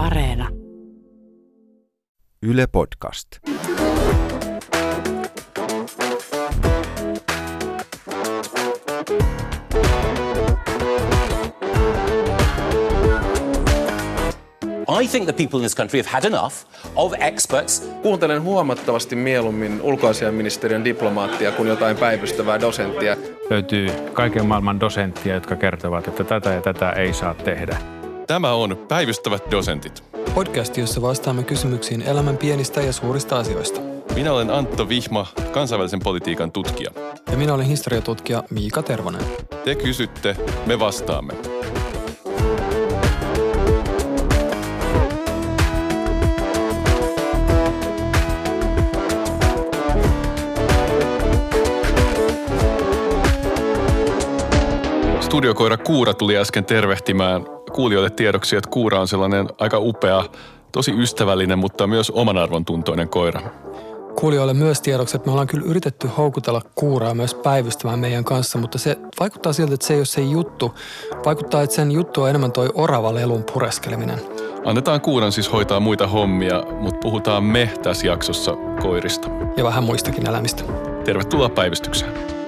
Areena. Yle Podcast. I think the people in this country have had enough of experts Kuuntelen huomattavasti mieluummin ulkoasiaministeriön diplomaattia kuin jotain päivystävää dosenttia. löytyy kaiken maailman dosenttia, jotka kertovat, että tätä ja tätä ei saa tehdä. Tämä on Päivystävät dosentit. Podcast, jossa vastaamme kysymyksiin elämän pienistä ja suurista asioista. Minä olen Antto Vihma, kansainvälisen politiikan tutkija. Ja minä olen historiatutkija Miika Tervonen. Te kysytte, me vastaamme. Studiokoira Kuura tuli äsken tervehtimään kuulijoille tiedoksi, että Kuura on sellainen aika upea, tosi ystävällinen, mutta myös oman arvon tuntoinen koira. Kuulijoille myös tiedoksi, että me ollaan kyllä yritetty houkutella kuuraa myös päivystämään meidän kanssa, mutta se vaikuttaa siltä, että se ei ole se juttu. Vaikuttaa, että sen juttu on enemmän toi orava lelun pureskeleminen. Annetaan Kuuran siis hoitaa muita hommia, mutta puhutaan me tässä jaksossa koirista. Ja vähän muistakin elämistä. Tervetuloa päivystykseen.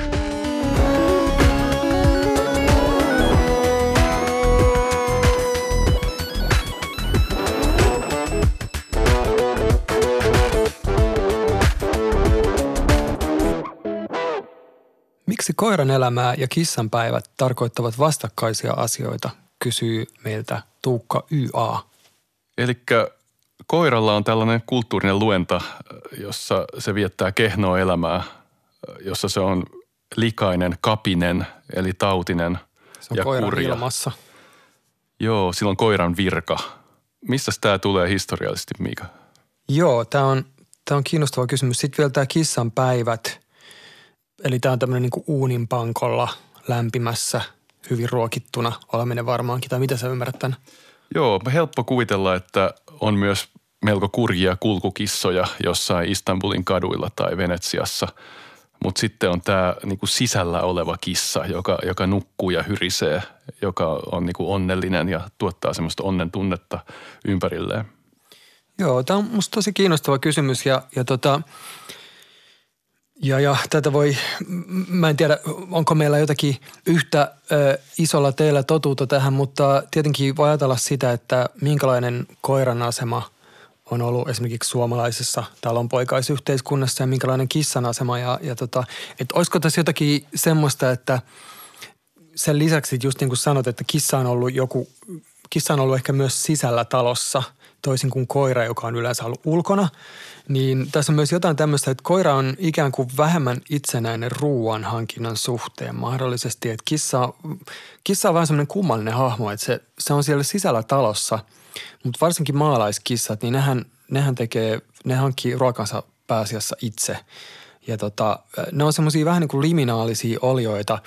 Miksi koiran elämää ja kissan päivät tarkoittavat vastakkaisia asioita, kysyy meiltä Tuukka YA. Eli koiralla on tällainen kulttuurinen luenta, jossa se viettää kehnoa elämää, jossa se on likainen, kapinen, eli tautinen Se on ja koiran kurja. ilmassa. Joo, silloin koiran virka. Missä tämä tulee historiallisesti, Miika? Joo, tämä on, tää on kiinnostava kysymys. Sitten vielä tämä kissan päivät. Eli tämä on tämmöinen niin uuninpankolla lämpimässä, hyvin ruokittuna oleminen varmaankin. Tai mitä sä ymmärrät tämän? Joo, helppo kuvitella, että on myös melko kurjia kulkukissoja jossain Istanbulin kaduilla tai Venetsiassa. Mutta sitten on tämä niinku sisällä oleva kissa, joka, joka nukkuu ja hyrisee, joka on niinku onnellinen ja tuottaa semmoista onnen tunnetta ympärilleen. Joo, tämä on musta tosi kiinnostava kysymys ja, ja, tota, ja, ja tätä voi, mä en tiedä, onko meillä jotakin yhtä ö, isolla teillä totuutta tähän, mutta tietenkin voi ajatella sitä, että minkälainen koiran asema on ollut esimerkiksi suomalaisessa talonpoikaisyhteiskunnassa ja minkälainen kissan asema. Ja, ja tota, että olisiko tässä jotakin semmoista, että sen lisäksi just niin kuin sanot, että kissa on ollut joku, kissa on ollut ehkä myös sisällä talossa, toisin kuin koira, joka on yleensä ollut ulkona. Niin tässä on myös jotain tämmöistä, että koira on ikään kuin vähemmän itsenäinen ruoan hankinnan suhteen mahdollisesti. Että kissa, kissa on vähän semmoinen kummallinen hahmo, että se, se on siellä sisällä talossa, mutta varsinkin maalaiskissat, niin nehän, nehän tekee, ne hankkii ruokansa pääasiassa itse. Ja tota, ne on semmoisia vähän niin kuin liminaalisia olioita,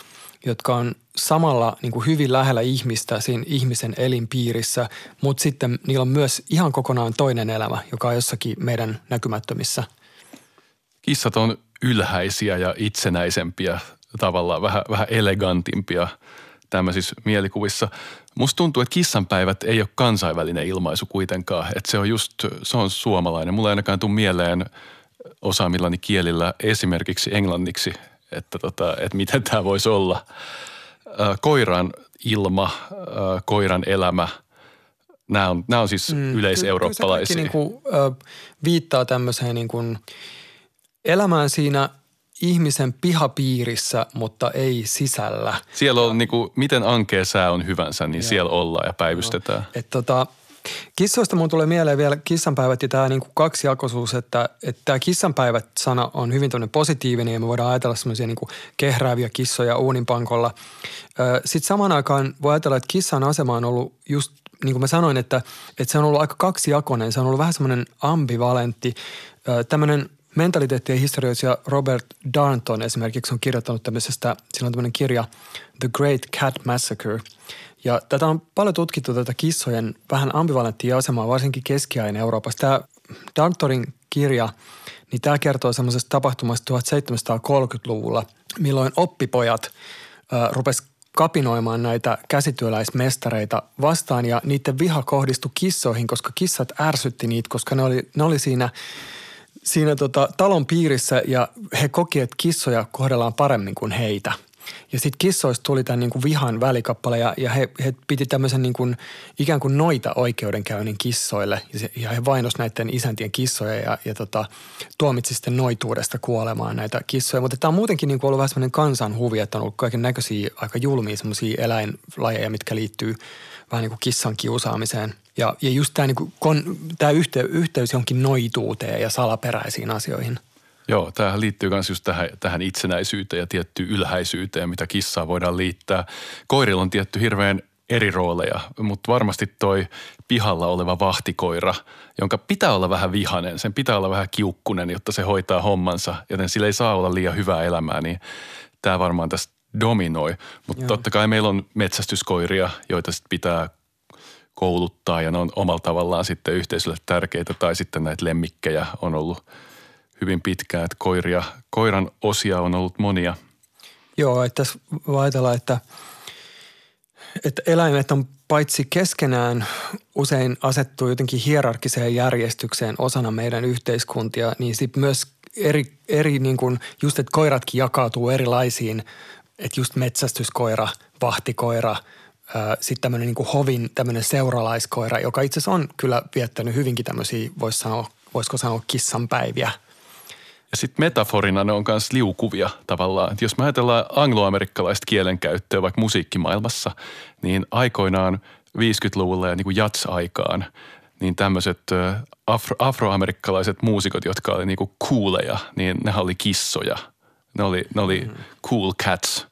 jotka on samalla niin kuin hyvin lähellä ihmistä siinä ihmisen elinpiirissä, mutta sitten niillä on myös ihan kokonaan toinen elämä, joka on jossakin meidän näkymättömissä. Kissat on ylhäisiä ja itsenäisempiä, tavallaan vähän, vähän elegantimpia tämmöisissä mielikuvissa. Musta tuntuu, että kissanpäivät ei ole kansainvälinen ilmaisu kuitenkaan, että se on just, se on suomalainen. Mulla ei ainakaan tule mieleen osaamillani kielillä esimerkiksi englanniksi, että, tota, että miten tämä voisi olla. Koiran ilma, koiran elämä, nämä on, nämä on siis mm, yleiseurooppalaisia. Kyllä se niin kuin, viittaa tämmöiseen niin kuin elämään siinä ihmisen pihapiirissä, mutta ei sisällä. Siellä on niin kuin, miten ankea sää on hyvänsä, niin siellä ollaan ja päivystetään. Et tota, kissoista mun tulee mieleen vielä kissanpäivät ja tämä niinku kaksijakoisuus, että tämä kissanpäivät-sana on hyvin tämmöinen positiivinen ja me voidaan ajatella semmoisia niinku kehrääviä kissoja uuninpankolla. Sitten samaan aikaan voi ajatella, että kissan asema on ollut just niin kuin mä sanoin, että, että se on ollut aika kaksijakoinen. Se on ollut vähän semmoinen ambivalentti. Tämmöinen mentaliteettien historioitsija Robert Darnton esimerkiksi on kirjoittanut tämmöisestä, sillä on tämmöinen kirja The Great Cat Massacre. Ja tätä on paljon tutkittu tätä kissojen vähän ambivalenttia asemaa, varsinkin keskiajan Euroopassa. Tämä Darntonin kirja, niin tämä kertoo semmoisesta tapahtumasta 1730-luvulla, milloin oppipojat äh, rupes kapinoimaan näitä käsityöläismestareita vastaan ja niiden viha kohdistui kissoihin, koska kissat ärsytti niitä, koska ne oli, ne oli siinä, siinä tota, talon piirissä ja he koki, että kissoja kohdellaan paremmin kuin heitä – ja sitten kissoista tuli tämän niin vihan välikappale ja, ja he, he piti tämmöisen niin kuin, ikään kuin noita oikeudenkäynnin kissoille. Ja, se, ja he vainos näiden isäntien kissoja ja, ja tota, tuomitsi sitten noituudesta kuolemaan näitä kissoja. Mutta tämä on muutenkin niin kuin ollut vähän semmoinen kansanhuvi, että on ollut kaiken näköisiä aika julmia semmoisia eläinlajeja, mitkä liittyy vähän niin kuin kissan kiusaamiseen. Ja, ja just tämä, niin yhteys, yhteys johonkin noituuteen ja salaperäisiin asioihin – Joo, tämähän liittyy myös just tähän, tähän itsenäisyyteen ja tiettyyn ylhäisyyteen, mitä kissaa voidaan liittää. Koirilla on tietty hirveän eri rooleja, mutta varmasti toi pihalla oleva vahtikoira, jonka pitää olla vähän vihanen, sen pitää olla vähän kiukkunen, jotta se hoitaa hommansa, joten sillä ei saa olla liian hyvää elämää, niin tämä varmaan tästä dominoi. Mutta totta kai meillä on metsästyskoiria, joita sitten pitää kouluttaa ja ne on omalla tavallaan sitten yhteisölle tärkeitä tai sitten näitä lemmikkejä on ollut – hyvin pitkään, että koiria, koiran osia on ollut monia. Joo, että tässä ajatellaan, että, että eläimet on paitsi keskenään usein asettuu jotenkin hierarkiseen järjestykseen osana meidän yhteiskuntia, niin sitten myös eri, eri niin kuin, just että koiratkin jakautuu erilaisiin, että just metsästyskoira, vahtikoira, sitten tämmöinen niin hovin tämmöinen seuralaiskoira, joka itse asiassa on kyllä viettänyt hyvinkin tämmöisiä, voisi sanoa, voisiko sanoa kissanpäiviä – ja sitten metaforina ne on myös liukuvia tavallaan. Et jos me ajatellaan angloamerikkalaista kielenkäyttöä vaikka musiikkimaailmassa, niin aikoinaan 50-luvulla ja niin kuin jats-aikaan, niin tämmöiset afro, afroamerikkalaiset muusikot, jotka oli niin kuin cooleja, niin ne oli kissoja. Ne oli, ne oli mm. cool cats.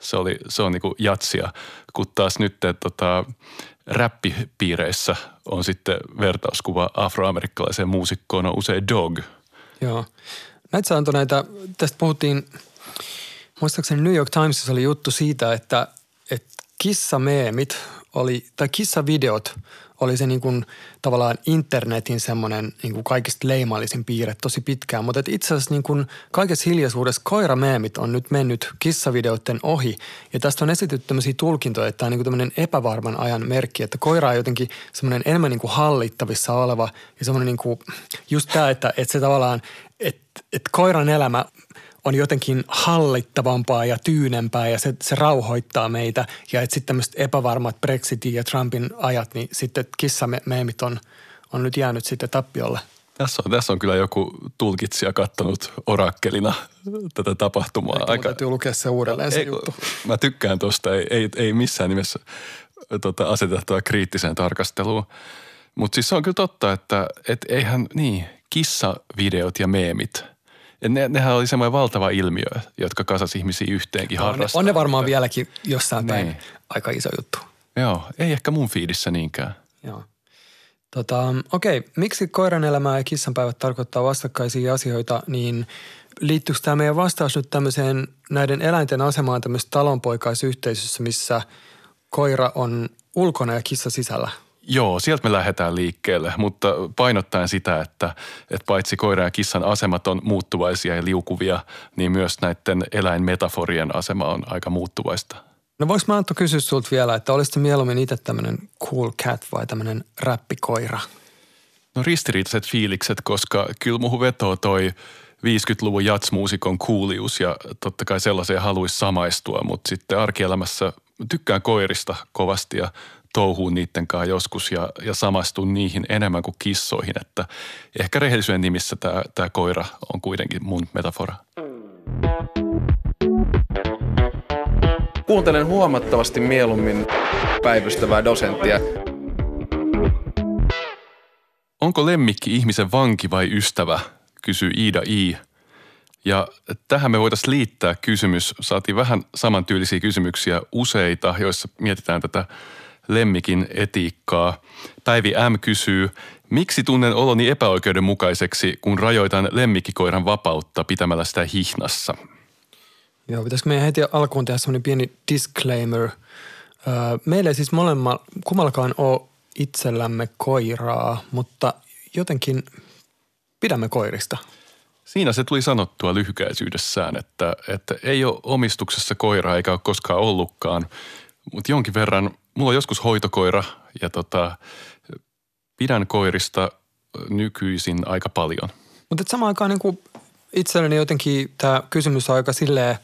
Se, oli, se on niin kuin jatsia, kun taas nyt tota, räppipiireissä on sitten vertauskuva afroamerikkalaiseen muusikkoon on usein dog. Joo. Metsä antoi näitä, tästä puhuttiin, muistaakseni New York Timesissa oli juttu siitä, että, että kissameemit oli, tai kissavideot oli se niin kuin, tavallaan internetin semmoinen niin kuin kaikista leimallisin piirre tosi pitkään. Mutta itse asiassa niin kuin kaikessa hiljaisuudessa koirameemit on nyt mennyt kissavideoiden ohi. Ja tästä on esitetty tämmöisiä tulkintoja, että tämä on niin kuin tämmöinen epävarman ajan merkki, että koira on jotenkin semmoinen enemmän niin kuin hallittavissa oleva ja semmoinen niin kuin just tämä, että, että se tavallaan, että, että koiran elämä on jotenkin hallittavampaa ja tyynempää ja se, se rauhoittaa meitä. Ja että sitten tämmöiset epävarmat Brexitin ja Trumpin ajat, niin sitten kissameemit on, on nyt jäänyt sitten tappiolle. Tässä on, tässä on kyllä joku tulkitsija kattonut orakkelina tätä tapahtumaa. Eikä Aika, täytyy lukea se uudelleen se ei, juttu. Mä tykkään tuosta, ei, ei, ei missään nimessä tota, asetettua kriittiseen tarkasteluun. Mutta siis se on kyllä totta, että et eihän niin, kissavideot ja meemit – ne, nehän oli semmoinen valtava ilmiö, jotka kasasi ihmisiä yhteenkin no, On ne varmaan vieläkin jossain päin niin. aika iso juttu. Joo, ei ehkä mun fiidissä niinkään. Joo. Tota, okei, miksi koiran elämää ja kissanpäivät tarkoittaa vastakkaisia asioita, niin liittyykö tämä meidän vastaus nyt tämmöiseen näiden eläinten asemaan tämmöisessä talonpoikaisyhteisössä, missä koira on ulkona ja kissa sisällä – Joo, sieltä me lähdetään liikkeelle, mutta painottaen sitä, että, että paitsi koiran ja kissan asemat on muuttuvaisia ja liukuvia, niin myös näiden eläinmetaforien asema on aika muuttuvaista. No voiko mä Antto kysyä sulta vielä, että olisit mieluummin itse tämmöinen cool cat vai tämmöinen räppikoira? No ristiriitaiset fiilikset, koska kyllä muuhun vetoo toi 50-luvun jatsmuusikon kuulius ja totta kai sellaiseen haluaisi samaistua, mutta sitten arkielämässä tykkään koirista kovasti ja touhuun niiden kanssa joskus ja, ja samastun niihin enemmän kuin kissoihin, että ehkä rehellisyyden nimissä tämä, tämä koira on kuitenkin mun metafora. Kuuntelen huomattavasti mieluummin päivystävää dosenttia. Onko lemmikki ihmisen vanki vai ystävä, kysyy Iida I. Ja tähän me voitaisiin liittää kysymys. Saatiin vähän samantyyllisiä kysymyksiä useita, joissa mietitään tätä lemmikin etiikkaa. Päivi M. kysyy, miksi tunnen oloni epäoikeudenmukaiseksi, kun rajoitan lemmikkikoiran vapautta pitämällä sitä hihnassa? Joo, pitäisikö meidän heti alkuun tehdä semmoinen pieni disclaimer. Meillä ei siis molemmat, kummallakaan ole itsellämme koiraa, mutta jotenkin pidämme koirista. Siinä se tuli sanottua lyhykäisyydessään, että, että ei ole omistuksessa koiraa eikä ole koskaan ollutkaan, mutta jonkin verran, mulla on joskus hoitokoira ja tota, pidän koirista nykyisin aika paljon. Mutta samaan aikaan niin itselleni jotenkin tämä kysymys on aika silleen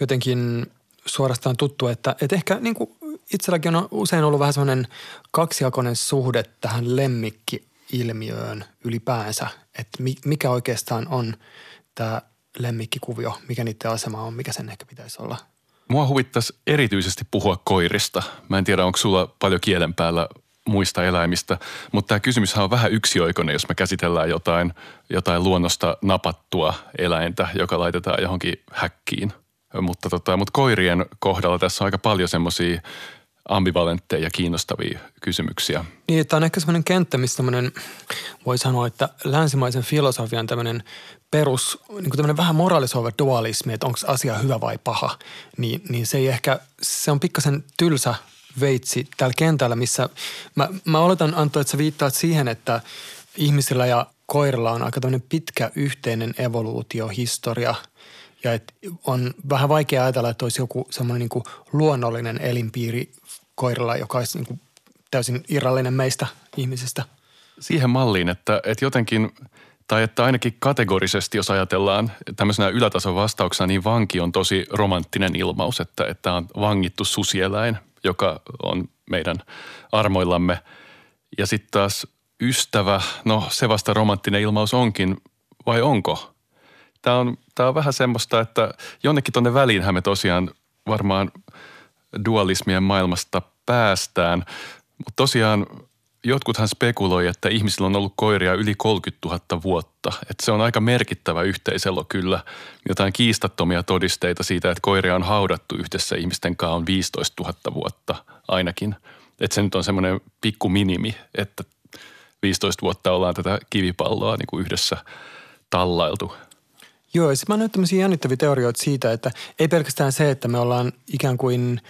jotenkin suorastaan tuttu, että, että ehkä niin kuin itselläkin on usein ollut vähän semmoinen kaksijakoinen suhde tähän lemmikki-ilmiöön ylipäänsä, että mikä oikeastaan on tämä lemmikkikuvio, mikä niiden asema on, mikä sen ehkä pitäisi olla. Mua huvittaisi erityisesti puhua koirista. Mä en tiedä, onko sulla paljon kielen päällä muista eläimistä, mutta tämä kysymyshän on vähän yksioikoinen, jos me käsitellään jotain, jotain luonnosta napattua eläintä, joka laitetaan johonkin häkkiin. Mutta, tota, mutta koirien kohdalla tässä on aika paljon semmoisia ambivalentteja ja kiinnostavia kysymyksiä. Niin, tämä on ehkä semmoinen kenttä, missä voi sanoa, että länsimaisen filosofian tämmöinen perus, niin kuin tämmöinen vähän moralisoiva dualismi, että onko asia hyvä vai paha, niin, niin se ei ehkä, se on pikkasen tylsä veitsi täällä kentällä, missä mä, mä oletan Antto, että sä viittaat siihen, että ihmisillä ja koirilla on aika tämmöinen pitkä yhteinen evoluutiohistoria ja että on vähän vaikea ajatella, että olisi joku semmoinen niin luonnollinen elinpiiri koirilla, joka olisi niin kuin täysin irrallinen meistä ihmisistä. Siihen malliin, että, että jotenkin, tai että ainakin kategorisesti, jos ajatellaan tämmöisenä ylätason vastauksena, niin vanki on tosi romanttinen ilmaus, että, että on vangittu susieläin, joka on meidän armoillamme. Ja sitten taas ystävä, no se vasta romanttinen ilmaus onkin, vai onko? Tämä on, tämä on vähän semmoista, että jonnekin tuonne väliinhän me tosiaan varmaan dualismien maailmasta päästään. Mutta tosiaan jotkuthan spekuloi, että ihmisillä on ollut koiria yli 30 000 vuotta. Että se on aika merkittävä yhteiselo kyllä. Jotain kiistattomia todisteita siitä, että koiria on haudattu yhdessä ihmisten kanssa on 15 000 vuotta ainakin. Että se nyt on semmoinen pikku minimi, että 15 vuotta ollaan tätä kivipalloa niin kuin yhdessä tallailtu. Joo, ja mä näen tämmöisiä jännittäviä teorioita siitä, että ei pelkästään se, että me ollaan ikään kuin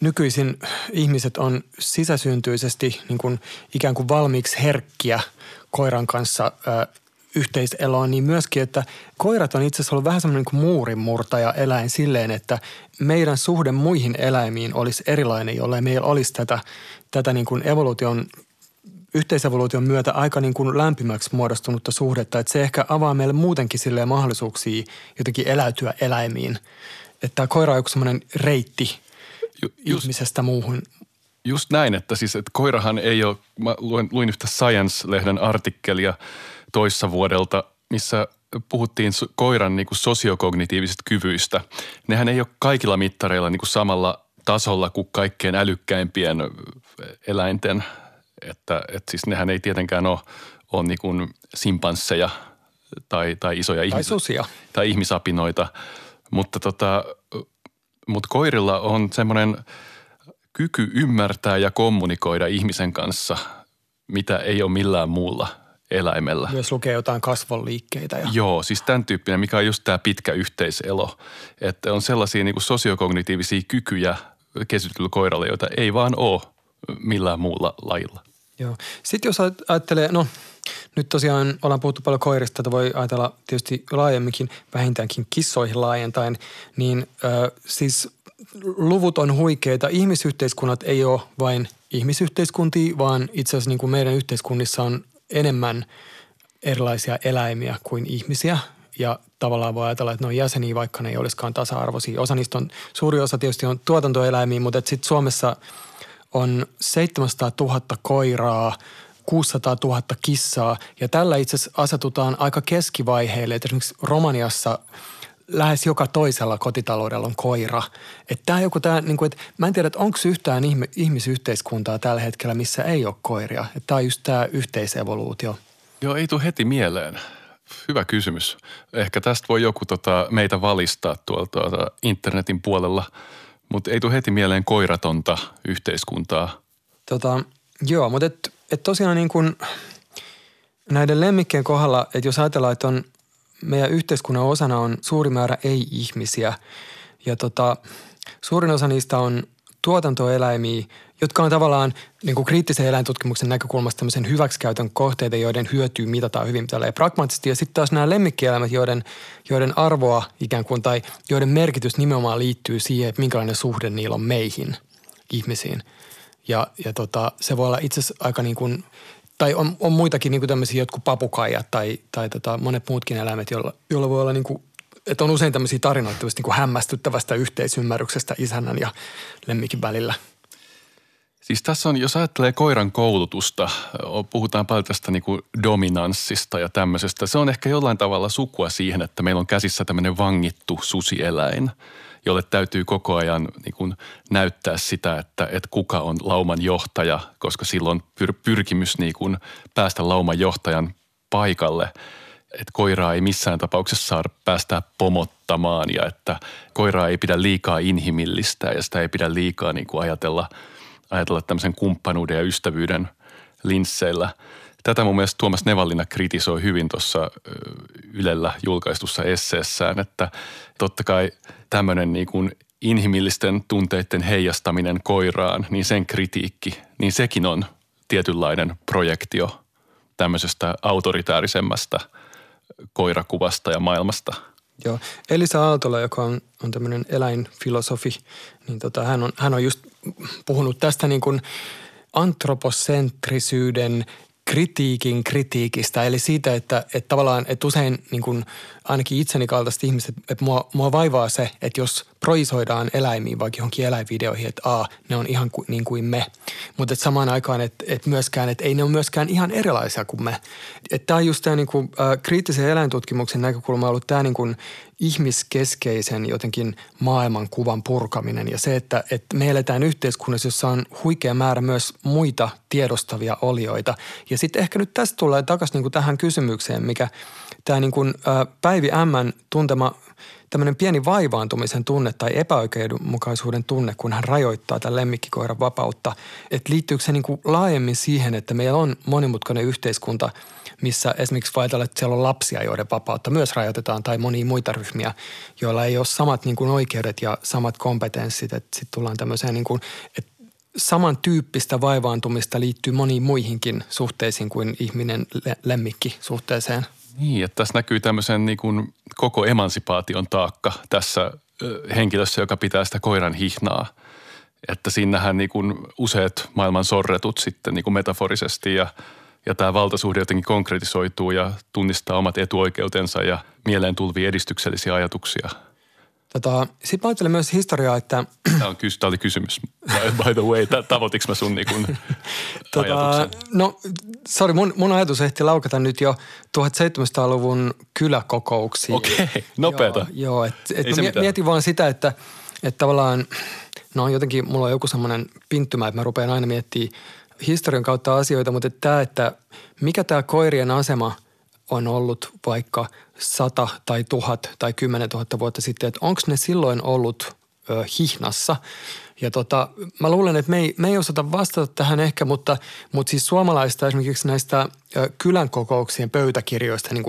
nykyisin ihmiset on sisäsyntyisesti niin kuin ikään kuin valmiiksi herkkiä koiran kanssa ö, yhteiseloon, niin myöskin, että koirat on itse asiassa ollut vähän semmoinen kuin muurinmurtaja eläin silleen, että meidän suhde muihin eläimiin olisi erilainen, jollei meillä olisi tätä, tätä niin kuin evoluution yhteisevoluution myötä aika niin kuin lämpimäksi muodostunutta suhdetta, että se ehkä avaa meille muutenkin silleen mahdollisuuksia jotenkin eläytyä eläimiin. Että tämä koira on joku semmoinen reitti just, ihmisestä muuhun. Just näin, että siis että koirahan ei ole, mä luin, luin yhtä Science-lehden artikkelia toissa vuodelta, missä puhuttiin koiran niin kuin sosiokognitiivisista kyvyistä. Nehän ei ole kaikilla mittareilla niin kuin samalla tasolla kuin kaikkein älykkäimpien eläinten – että, että siis nehän ei tietenkään ole, ole niin kuin simpansseja tai, tai isoja tai, ihmis- susia. tai ihmisapinoita, mutta, tota, mutta koirilla on semmoinen kyky ymmärtää ja kommunikoida ihmisen kanssa, mitä ei ole millään muulla eläimellä. Myös lukee jotain kasvonliikkeitä. Ja... Joo, siis tämän tyyppinen, mikä on just tämä pitkä yhteiselo. Että on sellaisia niin kuin sosiokognitiivisia kykyjä kesytyllä koiralla, joita ei vaan ole millään muulla lajilla. Joo. Sitten jos ajattelee, no nyt tosiaan ollaan puhuttu paljon koirista, että voi ajatella tietysti laajemminkin, vähintäänkin kissoihin laajentaen, niin ö, siis luvut on huikeita. Ihmisyhteiskunnat ei ole vain ihmisyhteiskuntia, vaan itse asiassa niin kuin meidän yhteiskunnissa on enemmän erilaisia eläimiä kuin ihmisiä. Ja tavallaan voi ajatella, että ne on jäseniä, vaikka ne ei olisikaan tasa-arvoisia. Osa niistä on, suuri osa tietysti on tuotantoeläimiä, mutta sitten Suomessa – on 700 000 koiraa, 600 000 kissaa ja tällä itse asiassa asetutaan aika keskivaiheelle. Että esimerkiksi Romaniassa lähes joka toisella kotitaloudella on koira. Että tämä joku tämä, niin kuin, että mä en tiedä, että onko yhtään ihmisyhteiskuntaa tällä hetkellä, missä ei ole koiria. Että tämä on just tämä yhteisevoluutio. Joo, ei tule heti mieleen. Hyvä kysymys. Ehkä tästä voi joku tota, meitä valistaa tuolta tuota, internetin puolella – mutta ei tule heti mieleen koiratonta yhteiskuntaa. Tota, joo, mutta et, et tosiaan niin kun näiden lemmikkien kohdalla, että jos ajatellaan, että on meidän yhteiskunnan osana on suuri määrä ei-ihmisiä ja tota, suurin osa niistä on tuotantoeläimiä, jotka on tavallaan niin kuin kriittisen eläintutkimuksen näkökulmasta tämmöisen hyväksikäytön kohteita, joiden hyötyä mitataan hyvin tällä pragmaattisesti. Ja sitten taas nämä lemmikkieläimet, joiden, joiden arvoa ikään kuin tai joiden merkitys nimenomaan liittyy siihen, että minkälainen suhde niillä on meihin, ihmisiin. Ja, ja tota, se voi olla itse asiassa aika niin kuin, tai on, on muitakin niin kuin tämmöisiä jotkut papukaijat tai, tai tota, monet muutkin eläimet, joilla, joilla voi olla niin kuin että on usein tämmöisiä tarinoita niin kuin hämmästyttävästä yhteisymmärryksestä isännän ja lemmikin välillä. Siis tässä on, jos ajattelee koiran koulutusta, puhutaan paljon tästä niin kuin dominanssista ja tämmöisestä. Se on ehkä jollain tavalla sukua siihen, että meillä on käsissä tämmöinen vangittu susieläin, jolle täytyy koko ajan niin kuin näyttää sitä, että, että kuka on lauman johtaja, koska silloin pyr- pyrkimys niin kuin päästä lauman johtajan paikalle – että koiraa ei missään tapauksessa saa päästä pomottamaan ja että koiraa ei pidä liikaa inhimillistää ja sitä ei pidä liikaa niin kuin ajatella, ajatella tämmöisen kumppanuuden ja ystävyyden linsseillä. Tätä mun mielestä Tuomas Nevallina kritisoi hyvin tuossa Ylellä julkaistussa esseessään, että totta kai tämmöinen niin kuin inhimillisten tunteiden heijastaminen koiraan, niin sen kritiikki, niin sekin on tietynlainen projektio tämmöisestä autoritäärisemmasta – koirakuvasta ja maailmasta. Joo. Elisa Aaltola, joka on, on tämmöinen eläinfilosofi, niin tota, hän, on, hän on just puhunut tästä niin kuin antroposentrisyyden kritiikin kritiikistä, eli siitä, että, että tavallaan, että usein niin kuin ainakin itseni kaltaiset ihmiset, että mua, mua vaivaa se, että jos proisoidaan eläimiin vaikka johonkin eläinvideoihin, että a, ne on ihan ku, niin kuin me, mutta että samaan aikaan, että, että myöskään, että ei ne ole myöskään ihan erilaisia kuin me. Että tämä on just tämä niin kuin, äh, kriittisen eläintutkimuksen näkökulma ollut tämä niin kuin ihmiskeskeisen jotenkin maailmankuvan purkaminen ja se, että, että me eletään yhteiskunnassa, jossa on huikea määrä myös muita tiedostavia olioita. Ja sitten ehkä nyt tästä tulee takaisin niin tähän kysymykseen, mikä tämä niin kuin, ä, Päivi M. tuntema tämmöinen pieni vaivaantumisen tunne tai epäoikeudenmukaisuuden tunne, kun hän rajoittaa tämän lemmikkikoiran vapautta. Että liittyykö se niin kuin laajemmin siihen, että meillä on monimutkainen yhteiskunta, missä esimerkiksi ajatellaan, että siellä on lapsia, joiden vapautta myös rajoitetaan, tai monia muita ryhmiä, joilla ei ole samat niin kuin oikeudet ja samat kompetenssit. Että sitten tullaan tämmöiseen, niin kuin, että samantyyppistä vaivaantumista liittyy moniin muihinkin suhteisiin kuin ihminen lemmikki suhteeseen – niin, että tässä näkyy tämmöisen niin kuin koko emansipaation taakka tässä henkilössä, joka pitää sitä koiran hihnaa. Että siinähän niin kuin useat maailman sorretut sitten niin kuin metaforisesti ja, ja tämä valtasuhde jotenkin konkretisoituu ja tunnistaa omat etuoikeutensa ja mieleen tulvia edistyksellisiä ajatuksia – Tota, Sitten mä ajattelen myös historiaa, että... Tämä, on, tämä oli kysymys, by the way. Tavoitiko mä sun niin tota, No, sorry, mun, mun ajatus ehti laukata nyt jo 1700-luvun kyläkokouksiin. Okei, okay, nopeata. Joo, joo et, et mä mietin vaan sitä, että, että tavallaan, no jotenkin mulla on joku semmoinen pinttymä, että mä rupean aina miettimään historian kautta asioita, mutta että tämä, että mikä tämä koirien asema on ollut vaikka – sata tai tuhat tai kymmenen tuhatta vuotta sitten, että onko ne silloin ollut ö, hihnassa. Ja tota, mä luulen, että me ei, me ei osata vastata tähän ehkä, mutta, mutta siis suomalaista esimerkiksi näistä ö, kylän kokouksien pöytäkirjoista niin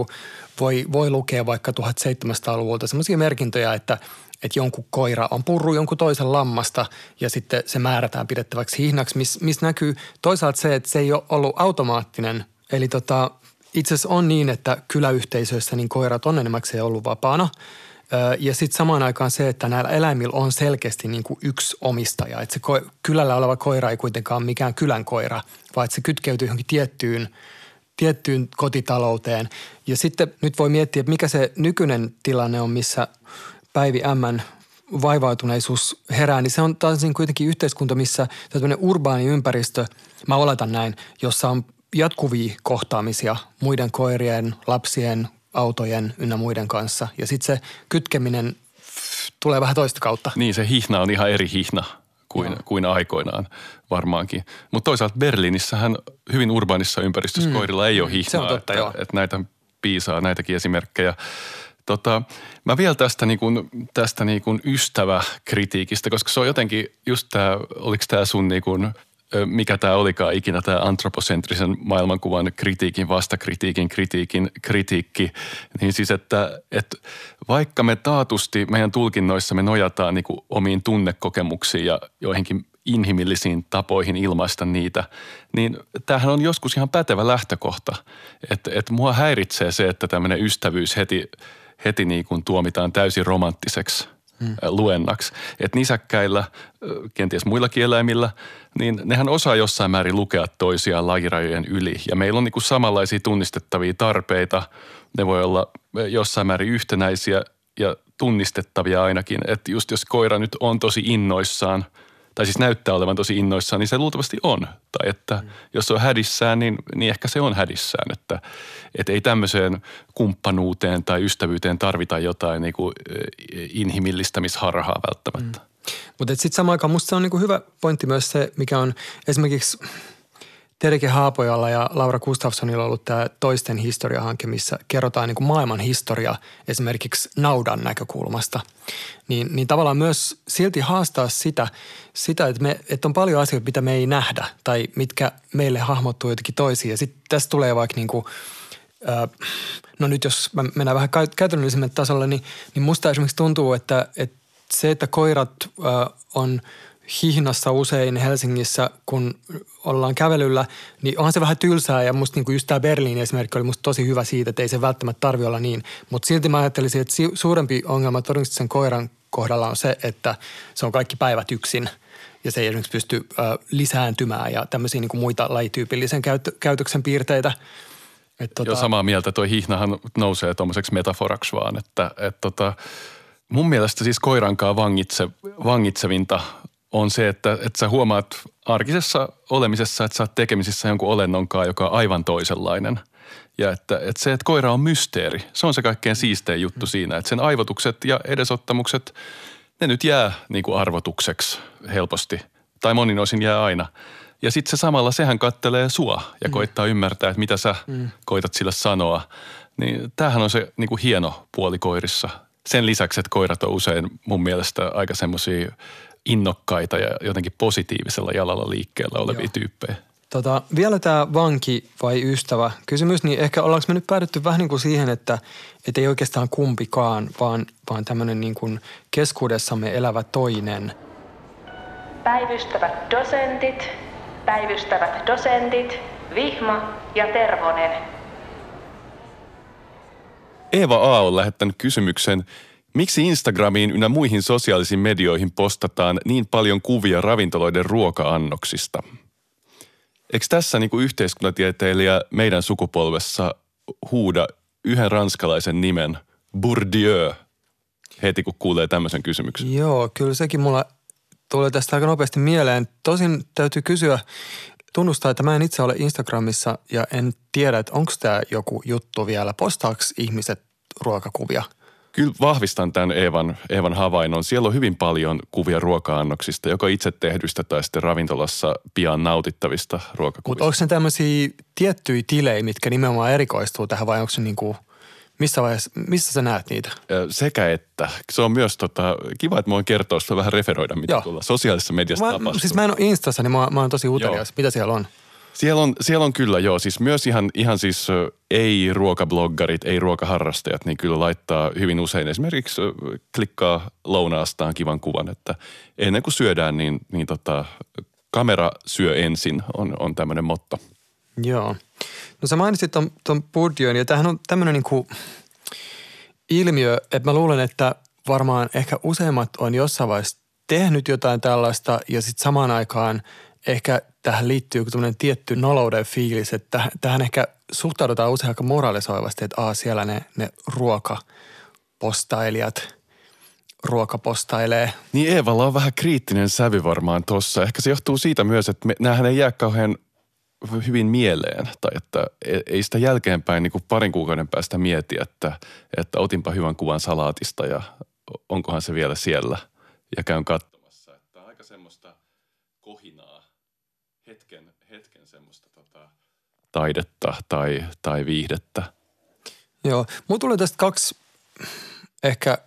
voi, voi lukea vaikka 1700-luvulta sellaisia merkintöjä, että että jonkun koira on purru jonkun toisen lammasta ja sitten se määrätään pidettäväksi hihnaksi, missä mis näkyy toisaalta se, että se ei ole ollut automaattinen. Eli tota, itse asiassa on niin, että kyläyhteisöissä niin koirat on enemmäkseen ollut vapaana. Ja sitten samaan aikaan se, että näillä eläimillä on selkeästi niin kuin yksi omistaja. Että se ko- kylällä oleva koira ei kuitenkaan mikään kylän koira, vaan että se kytkeytyy johonkin tiettyyn, tiettyyn kotitalouteen. Ja sitten nyt voi miettiä, että mikä se nykyinen tilanne on, missä Päivi M vaivautuneisuus herää, niin se on taas niin kuitenkin yhteiskunta, missä tämmöinen urbaani ympäristö, mä oletan näin, jossa on jatkuvia kohtaamisia muiden koirien, lapsien, autojen ynnä muiden kanssa. Ja sitten se kytkeminen tulee vähän toista kautta. Niin, se hihna on ihan eri hihna kuin, kuin aikoinaan varmaankin. Mutta toisaalta Berliinissähän hyvin urbaanissa ympäristössä mm. koirilla ei ole hihnaa. Se on totta, että, että näitä piisaa, näitäkin esimerkkejä. Tota, mä vielä tästä, niin kuin, tästä niin kuin ystäväkritiikistä, koska se on jotenkin just tämä, oliko tämä sun niin kuin mikä tämä olikaan ikinä, tämä antroposentrisen maailmankuvan kritiikin, vastakritiikin, kritiikin, kritiikki, niin siis, että, että vaikka me taatusti meidän tulkinnoissa me nojataan niin omiin tunnekokemuksiin ja joihinkin inhimillisiin tapoihin ilmaista niitä, niin tämähän on joskus ihan pätevä lähtökohta. Että, että mua häiritsee se, että tämmöinen ystävyys heti, heti niin kuin tuomitaan täysin romanttiseksi – hmm. luennaksi. Että nisäkkäillä, kenties muillakin eläimillä, niin nehän osaa jossain määrin lukea toisiaan lajirajojen yli. Ja meillä on niin kuin samanlaisia tunnistettavia tarpeita. Ne voi olla jossain määrin yhtenäisiä ja tunnistettavia ainakin. Että just jos koira nyt on tosi innoissaan – tai siis näyttää olevan tosi innoissaan, niin se luultavasti on. Tai että mm. jos se on hädissään, niin, niin ehkä se on hädissään. Että, että ei tämmöiseen kumppanuuteen tai ystävyyteen tarvita jotain niin kuin eh, inhimillistämisharhaa välttämättä. Mm. Mutta sitten samaan aikaan musta se on niinku hyvä pointti myös se, mikä on esimerkiksi – Terike Haapojalla ja Laura Gustafssonilla on ollut tämä toisten historiahanke, missä kerrotaan niin kuin maailman historia esimerkiksi naudan näkökulmasta. Niin, niin tavallaan myös silti haastaa sitä, sitä että, me, että on paljon asioita, mitä me ei nähdä tai mitkä meille hahmottuu jotenkin toisiin. Ja sitten tässä tulee vaikka niin kuin, no nyt jos mennään vähän käytännöllisemmälle tasolle, niin, niin musta esimerkiksi tuntuu, että, että se, että koirat on – hihnassa usein Helsingissä, kun ollaan kävelyllä, niin onhan se vähän tylsää ja musta niinku just tämä Berliinin esimerkki oli musta tosi hyvä siitä, että ei se välttämättä tarvi olla niin. Mutta silti mä ajattelisin, että suurempi ongelma todennäköisesti sen koiran kohdalla on se, että se on kaikki päivät yksin ja se ei esimerkiksi pysty ö, lisääntymään ja tämmöisiä niinku muita lajityypillisen käyt- käytöksen piirteitä. Et, tota... Joo, samaa mieltä. Tuo hihnahan nousee tuommoiseksi metaforaksi vaan, että et, tota, mun mielestä siis koirankaa vangitse, vangitsevinta on se, että, että sä huomaat arkisessa olemisessa, että sä oot tekemisissä jonkun olennonkaan, joka on aivan toisenlainen. Ja että, että se, että koira on mysteeri, se on se kaikkein siistein juttu siinä, että sen aivotukset ja edesottamukset, ne nyt jää niin kuin arvotukseksi helposti. Tai monin osin jää aina. Ja sitten se samalla, sehän kattelee sua ja mm. koittaa ymmärtää, että mitä sä mm. koitat sille sanoa. Niin tämähän on se niin kuin hieno puoli koirissa. Sen lisäksi, että koirat on usein mun mielestä aika semmoisia innokkaita ja jotenkin positiivisella jalalla liikkeellä olevia Joo. tyyppejä. Tota, vielä tämä vanki vai ystävä kysymys, niin ehkä ollaanko me nyt päädytty vähän niin kuin siihen, että, että ei oikeastaan kumpikaan, vaan, vaan tämmöinen niin kuin keskuudessamme elävä toinen. Päivystävät dosentit, päivystävät dosentit, Vihma ja Tervonen. Eeva A. on lähettänyt kysymyksen – Miksi Instagramiin ynnä muihin sosiaalisiin medioihin postataan niin paljon kuvia ravintoloiden ruoka-annoksista? Eikö tässä niin kuin yhteiskuntatieteilijä meidän sukupolvessa huuda yhden ranskalaisen nimen Bourdieu heti kun kuulee tämmöisen kysymyksen? Joo, kyllä sekin mulla tulee tästä aika nopeasti mieleen. Tosin täytyy kysyä, tunnustaa, että mä en itse ole Instagramissa ja en tiedä, että onko tämä joku juttu vielä. Postaako ihmiset ruokakuvia – Kyllä vahvistan tämän Eevan, Eevan havainnon. Siellä on hyvin paljon kuvia ruoka-annoksista, joko itse tehdystä tai sitten ravintolassa pian nautittavista ruokakuvista. Mutta onko se tämmöisiä tiettyjä tilejä, mitkä nimenomaan erikoistuu tähän vai onko se niin kuin missä, vaiheessa, missä sä näet niitä? Sekä että. Se on myös tota, kiva, että mä voin kertoa sitä vähän referoida, mitä Joo. tuolla sosiaalisessa mediassa mä, tapahtuu. Siis mä en ole Instassa, niin mä, mä oon tosi utelias. Mitä siellä on? Siellä on, siellä on kyllä joo, siis myös ihan, ihan siis ei ruokabloggarit, ei ruokaharrastajat, niin kyllä laittaa hyvin usein esimerkiksi klikkaa lounaastaan kivan kuvan, että ennen kuin syödään, niin, niin tota, kamera syö ensin on, on tämmöinen motto. Joo. No sä mainitsit ton, ton ja tämähän on tämmöinen niin kuin ilmiö, että mä luulen, että varmaan ehkä useimmat on jossain vaiheessa tehnyt jotain tällaista ja sitten samaan aikaan ehkä tähän liittyy joku tietty nolouden fiilis, että tähän ehkä suhtaudutaan usein aika moraalisoivasti, että aa, siellä ne, ne ruokapostailijat ruokapostailee. Niin Eevalla on vähän kriittinen sävy varmaan tossa. Ehkä se johtuu siitä myös, että me, näähän ei jää kauhean hyvin mieleen tai että e, ei sitä jälkeenpäin niin kuin parin kuukauden päästä mieti, että, että otinpa hyvän kuvan salaatista ja onkohan se vielä siellä ja käyn katsomassa. Että aika semmoista kohinaa hetken, hetken semmoista tota, taidetta tai, tai viihdettä. Joo, mulla tulee tästä kaksi ehkä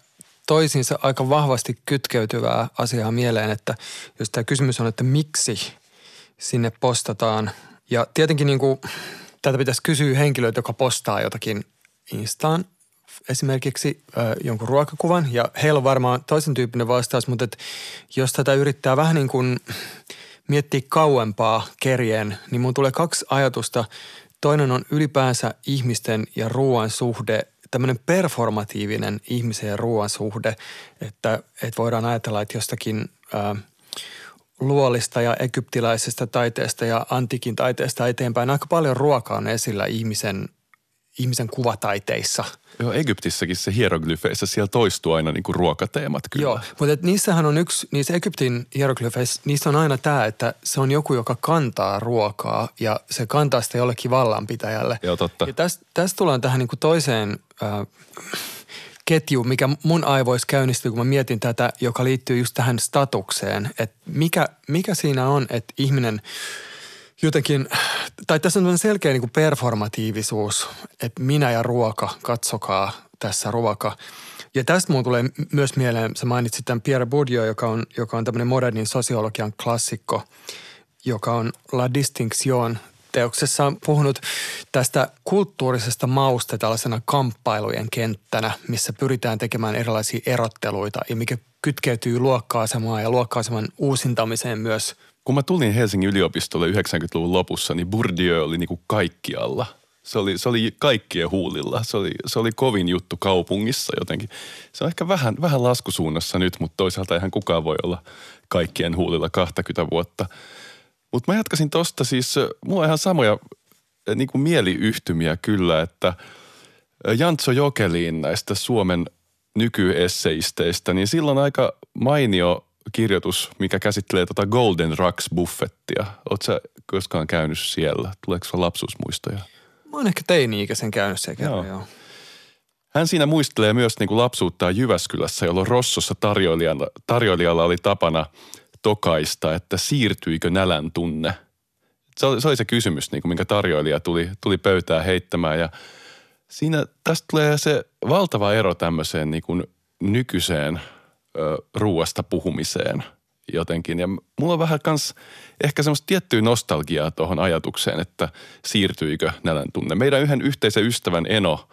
toisiinsa aika vahvasti kytkeytyvää asiaa mieleen, että jos tämä kysymys on, että miksi, sinne postataan. Ja tietenkin niin kuin, tätä pitäisi kysyä henkilöitä, joka postaa jotakin Instaan esimerkiksi ö, jonkun ruokakuvan ja heillä on varmaan toisen tyyppinen vastaus, mutta et jos tätä yrittää vähän niin kuin miettiä kauempaa kerjeen, niin mun tulee kaksi ajatusta. Toinen on ylipäänsä ihmisten ja ruoan suhde, tämmöinen performatiivinen ihmisen ja ruoan suhde, että, että voidaan ajatella, että jostakin ö, luolista ja egyptiläisestä taiteesta ja antiikin taiteesta eteenpäin aika paljon ruokaa on esillä ihmisen, ihmisen kuvataiteissa – Joo, Egyptissäkin se hieroglyfeissä, siellä toistuu aina niin kuin ruokateemat kyllä. Joo, mutta et niissähän on yksi, niissä Egyptin hieroglyfeissä, niissä on aina tämä, että se on joku, joka kantaa ruokaa ja se kantaa sitä jollekin vallanpitäjälle. Joo, totta. Ja tästä täst tullaan tähän niin kuin toiseen äh, ketjuun, mikä mun aivoissa käynnistyy, kun mä mietin tätä, joka liittyy just tähän statukseen. Että mikä, mikä siinä on, että ihminen – jotenkin, tai tässä on selkeä niin kuin performatiivisuus, että minä ja ruoka, katsokaa tässä ruoka. Ja tästä muun tulee myös mieleen, sä mainitsit tämän Pierre Bourdieu, joka on, joka on tämmöinen modernin sosiologian klassikko, joka on La Distinction teoksessa on puhunut tästä kulttuurisesta mausta tällaisena kamppailujen kenttänä, missä pyritään tekemään erilaisia erotteluita ja mikä kytkeytyy luokka-asemaan ja luokka-aseman uusintamiseen myös – kun mä tulin Helsingin yliopistolle 90-luvun lopussa, niin Bourdieu oli niin kuin kaikkialla. Se oli, se oli kaikkien huulilla. Se oli, se oli kovin juttu kaupungissa jotenkin. Se on ehkä vähän, vähän laskusuunnassa nyt, mutta toisaalta eihän kukaan voi olla kaikkien huulilla 20 vuotta. Mutta mä jatkasin tosta siis, mulla on ihan samoja niin kuin mieliyhtymiä kyllä, että Jantso Jokeliin näistä Suomen nykyesseisteistä, niin silloin aika mainio kirjoitus, mikä käsittelee tota Golden Rocks buffettia. Oletko koskaan käynyt siellä? Tuleeko sinulla lapsuusmuistoja? Mä oon ehkä teini-ikäisen käynyt siellä kerran, joo. joo. Hän siinä muistelee myös niin kuin lapsuuttaan Jyväskylässä, jolloin Rossossa tarjoilijalla, tarjoilijalla oli tapana tokaista, että siirtyikö nälän tunne. Se oli se, oli se kysymys, niin kuin, minkä tarjoilija tuli, tuli pöytää heittämään ja siinä tästä tulee se valtava ero tämmöiseen niin kuin nykyiseen – ruuasta puhumiseen jotenkin. Ja mulla on vähän kans ehkä semmoista tiettyä nostalgiaa tuohon ajatukseen, että siirtyykö nälän tunne. Meidän yhden yhteisen ystävän Eno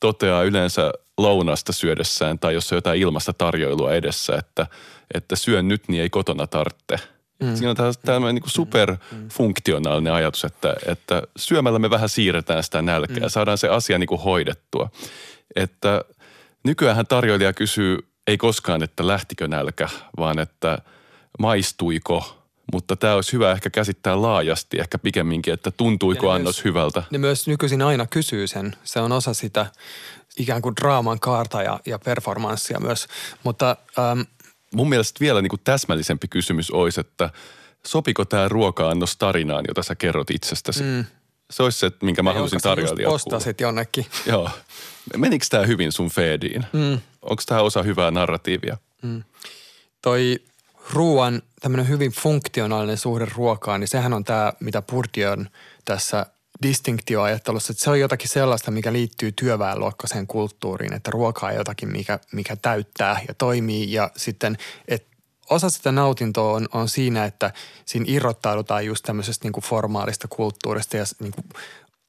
toteaa yleensä lounasta syödessään tai jos on jotain ilmasta tarjoilua edessä, että, että syön nyt, niin ei kotona tarvitse. Mm. Siinä on tämmöinen niin superfunktionaalinen ajatus, että, että syömällä me vähän siirretään sitä nälkää mm. saadaan se asia niin kuin hoidettua. Että nykyään tarjoilija kysyy ei koskaan, että lähtikö nälkä, vaan että maistuiko mutta tämä olisi hyvä ehkä käsittää laajasti, ehkä pikemminkin, että tuntuiko annos myös, hyvältä. Ne myös nykyisin aina kysyy sen. Se on osa sitä ikään kuin draaman kaarta ja, ja performanssia myös. Mutta, ähm, Mun mielestä vielä niin kuin täsmällisempi kysymys olisi, että sopiko tämä ruoka-annos tarinaan, jota sä kerrot itsestäsi? Mm. Se olisi se, minkä mä halusin tarjoilijalta postasit jonnekin. Joo. Menikö tämä hyvin sun feediin? Mm. Onko tämä osa hyvää narratiivia? Mm. Toi ruoan tämmöinen hyvin funktionaalinen suhde ruokaan, niin sehän on tämä, mitä Bourdieu on tässä distinktioajattelussa, että se on jotakin sellaista, mikä liittyy työväenluokkaiseen kulttuuriin, että ruoka on jotakin, mikä, mikä täyttää ja toimii ja sitten, että osa sitä nautintoa on, on siinä, että siinä irrottaudutaan just tämmöisestä niin kuin formaalista kulttuurista ja niin kuin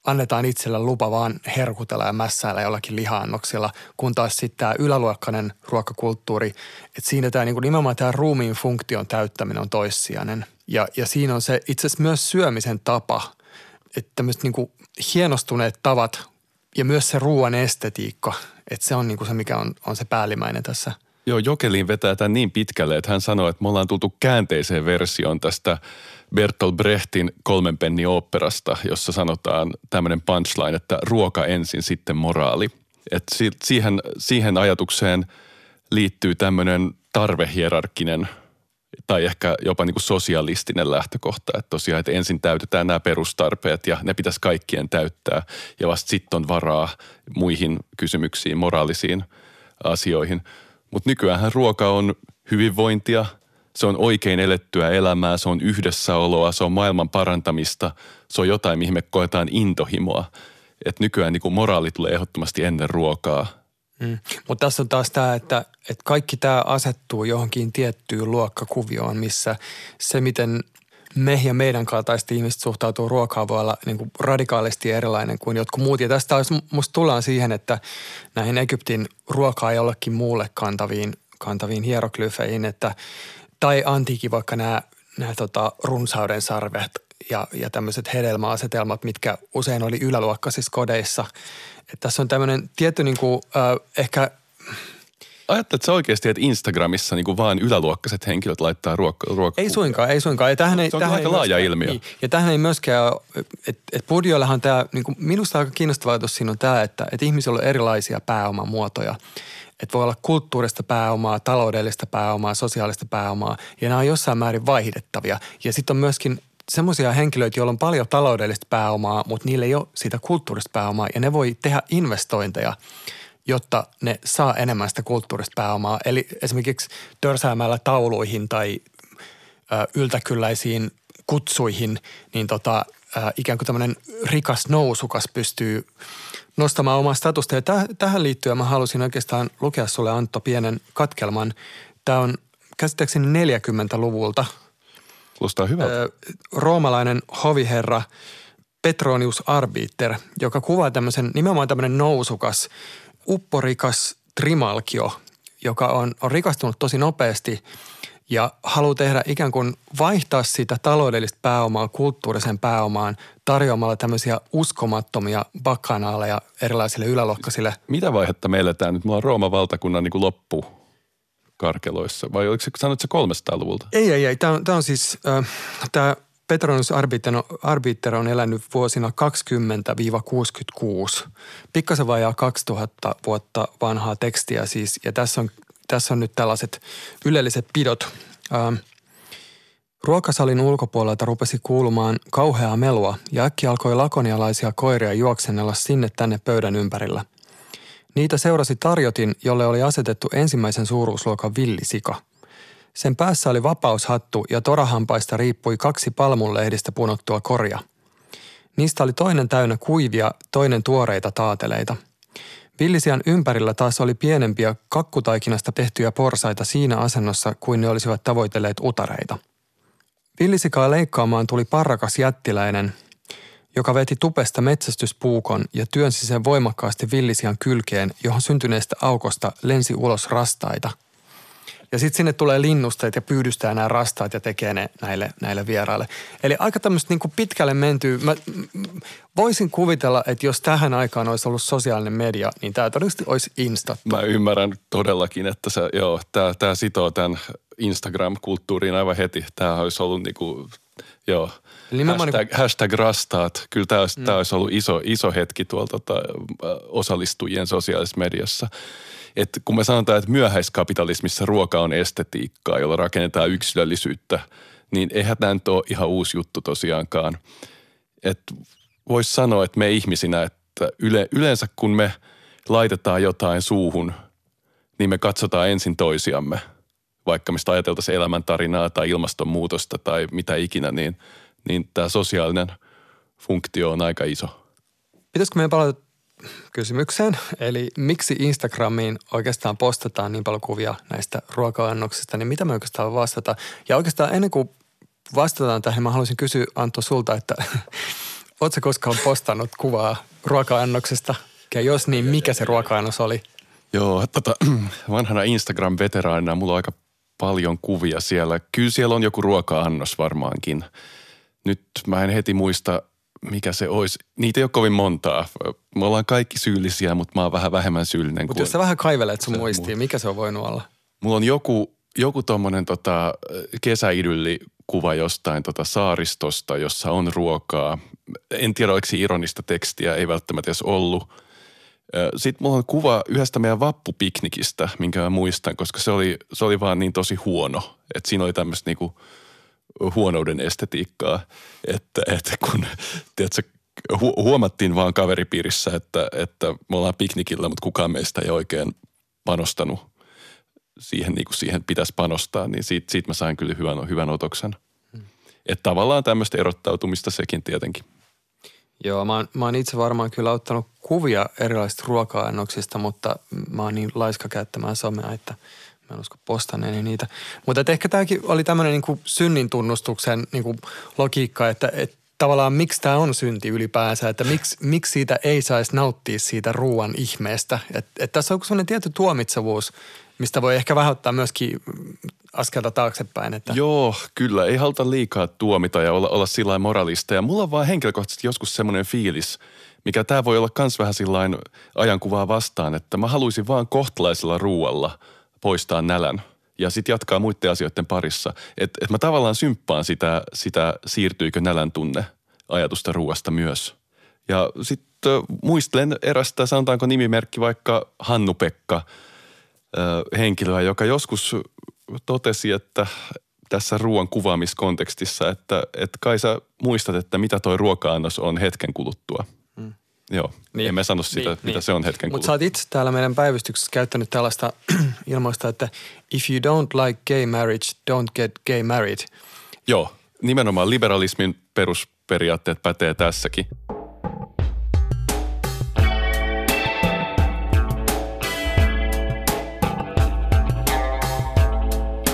annetaan itsellä lupa vaan herkutella ja mässäillä jollakin lihaannoksilla, kun taas sitten tämä yläluokkainen ruokakulttuuri, että siinä tämä niin kuin nimenomaan tämä ruumiin funktion täyttäminen on toissijainen. Ja, ja siinä on se itse asiassa myös syömisen tapa, että tämmöiset niin kuin hienostuneet tavat ja myös se ruoan estetiikka, että se on niin kuin se, mikä on, on se päällimmäinen tässä – Joo, Jokeliin vetää tämän niin pitkälle, että hän sanoi, että me ollaan tultu käänteiseen versioon tästä Bertolt Brechtin kolmen penni oopperasta, jossa sanotaan tämmöinen punchline, että ruoka ensin, sitten moraali. Et siihen, siihen ajatukseen liittyy tämmöinen tarvehierarkkinen tai ehkä jopa niin kuin sosialistinen lähtökohta, että tosiaan, että ensin täytetään nämä perustarpeet ja ne pitäisi kaikkien täyttää ja vasta sitten on varaa muihin kysymyksiin, moraalisiin asioihin – mutta nykyään ruoka on hyvinvointia, se on oikein elettyä elämää, se on yhdessäoloa, se on maailman parantamista, se on jotain, mihin me koetaan intohimoa. Et nykyään niin moraali tulee ehdottomasti ennen ruokaa. Mm. Mutta tässä on taas tämä, että, että kaikki tämä asettuu johonkin tiettyyn luokkakuvioon, missä se, miten me ja meidän kaltaiset ihmiset suhtautuu ruokaan voi olla niin kuin radikaalisti erilainen kuin jotkut muut. Ja tästä olisi, musta tullaan siihen, että näihin Egyptin ruokaa jollekin muulle kantaviin, kantaviin hieroglyfeihin, että, tai antiikin vaikka nämä, nämä tota, runsauden sarvet ja, ja tämmöiset hedelmäasetelmat, mitkä usein oli yläluokkaisissa kodeissa. Että tässä on tämmöinen tietty niin kuin, äh, ehkä – Ajatteletko oikeasti, että Instagramissa niin kuin vain yläluokkaiset henkilöt laittaa ruokkaa? Ruokku- ei suinkaan, ei suinkaan. Ja tähän ei, se on tähän aika ei laaja ilmiö. Niin, ja tähän ei myöskään, että et budjoillahan tämä, niin kuin minusta aika kiinnostava ajatus siinä on tämä, että et ihmisillä on erilaisia pääomamuotoja. Että voi olla kulttuurista pääomaa, taloudellista pääomaa, sosiaalista pääomaa, ja nämä on jossain määrin vaihdettavia. Ja sitten on myöskin semmoisia henkilöitä, joilla on paljon taloudellista pääomaa, mutta niillä ei ole sitä kulttuurista pääomaa, ja ne voi tehdä investointeja – jotta ne saa enemmän sitä kulttuurista pääomaa. Eli esimerkiksi törsäämällä tauluihin tai ö, yltäkylläisiin kutsuihin, niin tota, ö, ikään kuin tämmöinen rikas nousukas pystyy nostamaan omaa statusta. Ja täh, tähän liittyen mä halusin oikeastaan lukea sulle Antto pienen katkelman. Tämä on käsittääkseni 40-luvulta. Kuulostaa hyvältä. Ö, roomalainen hoviherra Petronius Arbiter, joka kuvaa tämmöisen nimenomaan tämmöinen nousukas – upporikas trimalkio, joka on, on rikastunut tosi nopeasti ja haluaa tehdä ikään kuin vaihtaa sitä taloudellista pääomaa kulttuurisen pääomaan tarjoamalla tämmöisiä uskomattomia bakkanaaleja erilaisille ylälohkaisille. Mitä vaihetta meillä tämä nyt? Mulla on Rooman valtakunnan niin kuin loppu karkeloissa. Vai oliko se, sanoit se 300-luvulta? Ei, ei, ei. Tämä on, tämä on siis, äh, tämä Petronus Arbiter on elänyt vuosina 20-66. Pikkasen vajaa 2000 vuotta vanhaa tekstiä siis, ja tässä on, tässä on nyt tällaiset ylelliset pidot. Ähm, ruokasalin ulkopuolelta rupesi kuulumaan kauheaa melua ja äkki alkoi lakonialaisia koiria juoksennella sinne tänne pöydän ympärillä. Niitä seurasi tarjotin, jolle oli asetettu ensimmäisen suuruusluokan villisika – sen päässä oli vapaushattu ja torahampaista riippui kaksi palmunlehdistä punottua korja. Niistä oli toinen täynnä kuivia, toinen tuoreita taateleita. Villisian ympärillä taas oli pienempiä kakkutaikinasta tehtyjä porsaita siinä asennossa kuin ne olisivat tavoitelleet utareita. Villisikaa leikkaamaan tuli parrakas jättiläinen, joka veti tupesta metsästyspuukon ja työnsi sen voimakkaasti villisian kylkeen, johon syntyneestä aukosta lensi ulos rastaita – ja sitten sinne tulee linnusteet ja pyydystää nämä rastaat ja tekee ne näille, näille vieraille. Eli aika tämmöistä niin pitkälle mentyy. Mä voisin kuvitella, että jos tähän aikaan olisi ollut sosiaalinen media, niin tämä todennäköisesti olisi instattu. Mä ymmärrän todellakin, että se, joo, tämä, tämä sitoo tämän Instagram-kulttuuriin aivan heti. Tämä olisi ollut niin kuin, joo, Hashtag, niin kuin... hashtag rastaat. Kyllä tämä olisi, mm. tämä olisi ollut iso, iso hetki tuolta tota, osallistujien sosiaalisessa mediassa että kun me sanotaan, että myöhäiskapitalismissa ruoka on estetiikkaa, jolla rakennetaan yksilöllisyyttä, niin eihän tämä nyt ole ihan uusi juttu tosiaankaan. Että voisi sanoa, että me ihmisinä, että yle, yleensä kun me laitetaan jotain suuhun, niin me katsotaan ensin toisiamme. Vaikka me sitä ajateltaisiin elämäntarinaa tai ilmastonmuutosta tai mitä ikinä, niin, niin tämä sosiaalinen funktio on aika iso. Pitäisikö meidän palata kysymykseen. Eli miksi Instagramiin oikeastaan postataan niin paljon kuvia näistä ruoka-annoksista, niin mitä me oikeastaan vastata? Ja oikeastaan ennen kuin vastataan tähän, mä haluaisin kysyä Antto sulta, että ootko koskaan postannut kuvaa ruoka-annoksesta? Ja jos niin, mikä se ruoka-annos oli? Joo, tota, vanhana Instagram-veteraanina mulla on aika paljon kuvia siellä. Kyllä siellä on joku ruoka-annos varmaankin. Nyt mä en heti muista – mikä se olisi. Niitä ei ole kovin montaa. Me ollaan kaikki syyllisiä, mutta mä oon vähän vähemmän syyllinen. Mutta jos sä vähän kaivelet sun muistiin, mikä se on voinut olla? Mulla on joku, joku tommonen tota, kesäidylli kuva jostain tota saaristosta, jossa on ruokaa. En tiedä, oliko se ironista tekstiä, ei välttämättä edes ollut. Sitten mulla on kuva yhdestä meidän vappupiknikistä, minkä mä muistan, koska se oli, se oli vaan niin tosi huono. Että siinä oli tämmöistä niinku – huonouden estetiikkaa, että, että kun tiedätkö, hu- huomattiin vaan kaveripiirissä, että, että me ollaan piknikillä, mutta kukaan meistä ei oikein panostanut siihen, niin kuin siihen pitäisi panostaa, niin siitä, siitä mä sain kyllä hyvän, hyvän otoksen. Hmm. Että tavallaan tämmöistä erottautumista sekin tietenkin. Joo, mä oon, mä oon itse varmaan kyllä ottanut kuvia erilaisista ruoka-annoksista, mutta mä oon niin laiska käyttämään somea, että Mä en usko postanneeni niitä. Mutta et ehkä tämäkin oli tämmöinen niinku synnin tunnustuksen niinku logiikka, että et tavallaan miksi tämä on synti ylipäänsä, että miksi, miksi siitä ei saisi nauttia siitä ruoan ihmeestä. Että et tässä on sellainen tietty tuomitsevuus, mistä voi ehkä vähän ottaa myöskin askelta taaksepäin. Että. Joo, kyllä. Ei haluta liikaa tuomita ja olla, olla sillä moralista. Ja mulla on vaan henkilökohtaisesti joskus semmoinen fiilis, mikä tämä voi olla kans vähän sillain ajankuvaa vastaan, että mä haluaisin vaan kohtalaisella ruualla poistaa nälän ja sitten jatkaa muiden asioiden parissa. Että et mä tavallaan symppaan sitä, sitä siirtyykö nälän tunne ajatusta ruuasta myös. Ja sitten muistelen erästä, sanotaanko nimimerkki vaikka Hannu-Pekka, henkilöä, joka joskus totesi, että tässä ruoan kuvaamiskontekstissa, että, että kai sä muistat, että mitä toi ruoka-annos on hetken kuluttua. Joo, niin. emme sano sitä, niin, mitä niin. se on hetken Mutta sä oot itse täällä meidän päivystyksessä käyttänyt tällaista ilmoista, että if you don't like gay marriage, don't get gay married. Joo, nimenomaan liberalismin perusperiaatteet pätee tässäkin.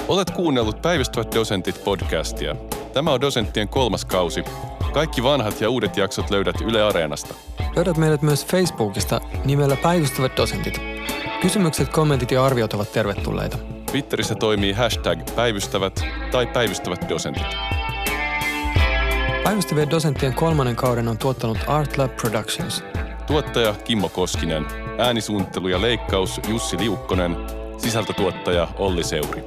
Olet kuunnellut Päivystävät dosentit podcastia. Tämä on dosenttien kolmas kausi. Kaikki vanhat ja uudet jaksot löydät Yle Areenasta. Löydät meidät myös Facebookista nimellä Päivystävät dosentit. Kysymykset, kommentit ja arviot ovat tervetulleita. Twitterissä toimii hashtag päivystävät tai päivystävät dosentit. Päivystävien dosenttien kolmannen kauden on tuottanut Art Lab Productions. Tuottaja Kimmo Koskinen, äänisuunnittelu ja leikkaus Jussi Liukkonen, sisältötuottaja Olli Seuri.